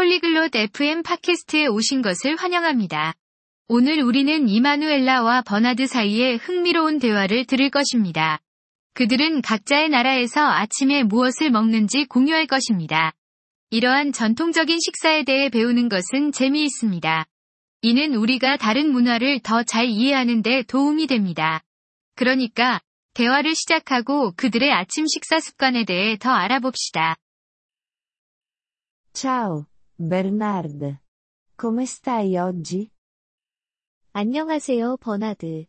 폴리글롯 FM 팟캐스트에 오신 것을 환영합니다. 오늘 우리는 이마누엘라와 버나드 사이의 흥미로운 대화를 들을 것입니다. 그들은 각자의 나라에서 아침에 무엇을 먹는지 공유할 것입니다. 이러한 전통적인 식사에 대해 배우는 것은 재미있습니다. 이는 우리가 다른 문화를 더 잘 이해하는 데 도움이 됩니다. 그러니까, 대화를 시작하고 그들의 아침 식사 습관에 대해 더 알아봅시다. Ciao, Bernard. Come stai oggi? 안녕하세요, 버나드.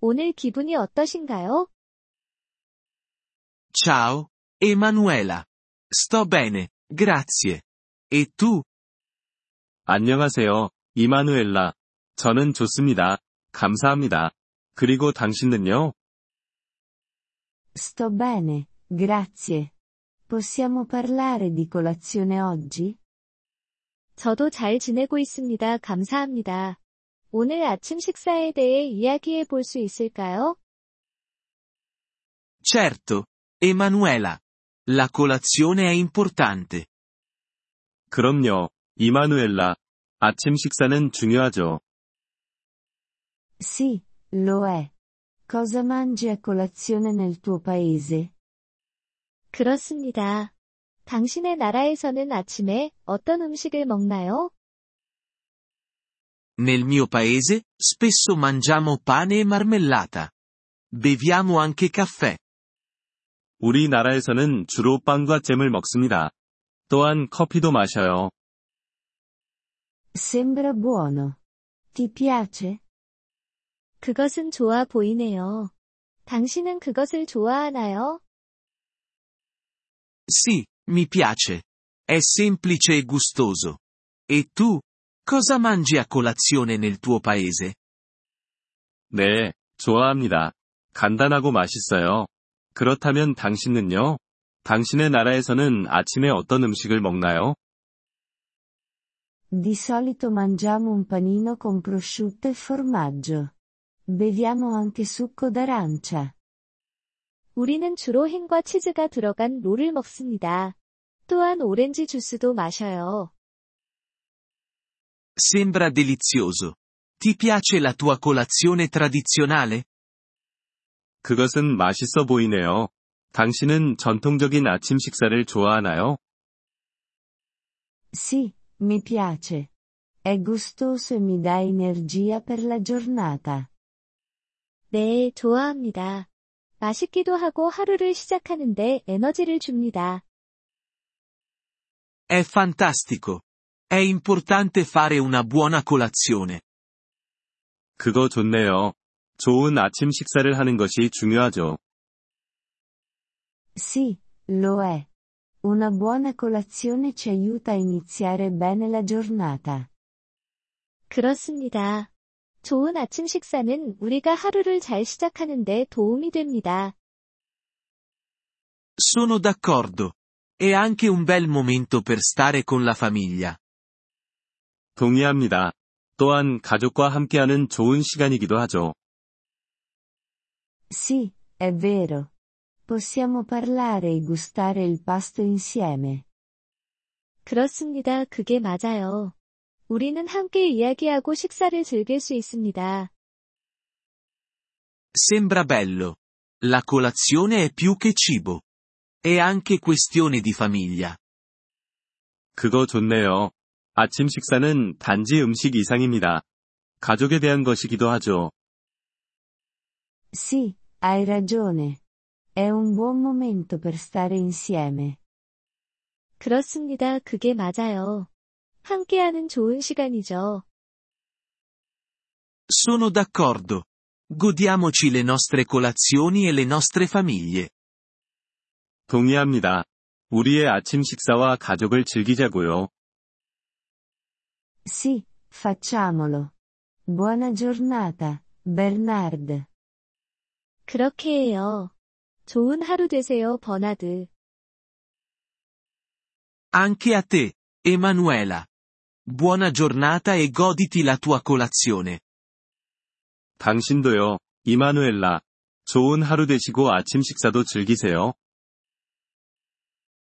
오늘 기분이 어떠신가요? Ciao, Emanuela. Sto bene, grazie. E tu? 안녕하세요, 이마누엘라. 저는 좋습니다. 감사합니다. 그리고 당신은요? Sto bene, grazie. Possiamo parlare di colazione oggi? 저도 잘 지내고 있습니다. 감사합니다. 오늘 아침 식사에 대해 이야기해 볼 수 있을까요? Certo, Emanuela. La colazione è importante. 그럼요, 이마누엘라. 아침 식사는 중요하죠. Sì, lo è. Cosa mangi a colazione nel tuo paese? 그렇습니다. 당신의 나라에서는 아침에 어떤 음식을 먹나요? Nel mio paese, spesso mangiamo pane e marmellata. Beviamo anche caffè. 우리나라에서는 주로 빵과 잼을 먹습니다. 또한 커피도 마셔요. Sembra buono. Ti piace? 그것은 좋아 보이네요. 당신은 그것을 좋아하나요? Sì, mi piace. È semplice e gustoso. E tu? Cosa mangi a colazione nel tuo paese? 네, 좋아합니다. 간단하고 맛있어요. 그렇다면 당신은요? 당신의 나라에서는 아침에 어떤 음식을 먹나요? Di solito mangiamo un panino con prosciutto e formaggio. Beviamo anche succo d'arancia. 우리는 주로 햄과 치즈가 들어간 롤을 먹습니다. 또한 오렌지 주스도 마셔요. Sembra delizioso. Ti piace la tua colazione tradizionale? 그것은 맛있어 보이네요. 당신은 전통적인 아침 식사를 좋아하나요? Sì, mi piace. È gustoso e mi dà energia per la giornata. 네, 좋아합니다. 맛있기도 하고 하루를 시작하는데 에너지를 줍니다. È fantastico. È importante fare una buona colazione. 그거 좋네요. 좋은 아침 식사를 하는 것이 중요하죠. Sì, lo è. Una buona colazione ci aiuta a iniziare bene la giornata. 그렇습니다. 좋은 아침 식사는 우리가 하루를 잘 시작하는데 도움이 됩니다. Sono d'accordo. È anche un bel momento per stare con la famiglia. 동의합니다. 또한 가족과 함께하는 좋은 시간이기도 하죠. Sì, è vero. Possiamo parlare e gustare il pasto insieme. 그렇습니다. 그게 맞아요. 우리는 함께 이야기하고 식사를 즐길 수 있습니다. Sembra bello. La colazione è più che cibo. È anche questione di famiglia. 그거 좋네요. 아침 식사는 단지 음식 이상입니다. 가족에 대한 것이기도 하죠. Sì, hai ragione. È un buon momento per stare insieme. 그렇습니다. 그게 맞아요. 함께하는 좋은 시간이죠. Sono d'accordo. Godiamoci le nostre colazioni e le nostre famiglie. 동의합니다. 우리의 아침 식사와 가족을 즐기자고요. Sì, facciamolo. Buona giornata, Bernard. 그렇게 해요. 좋은 하루 되세요, 버나드. Anche a te, Emanuela. Buona giornata e goditi la tua colazione. 당신도요, 이마누엘라. 좋은 하루 되시고 아침 식사도 즐기세요.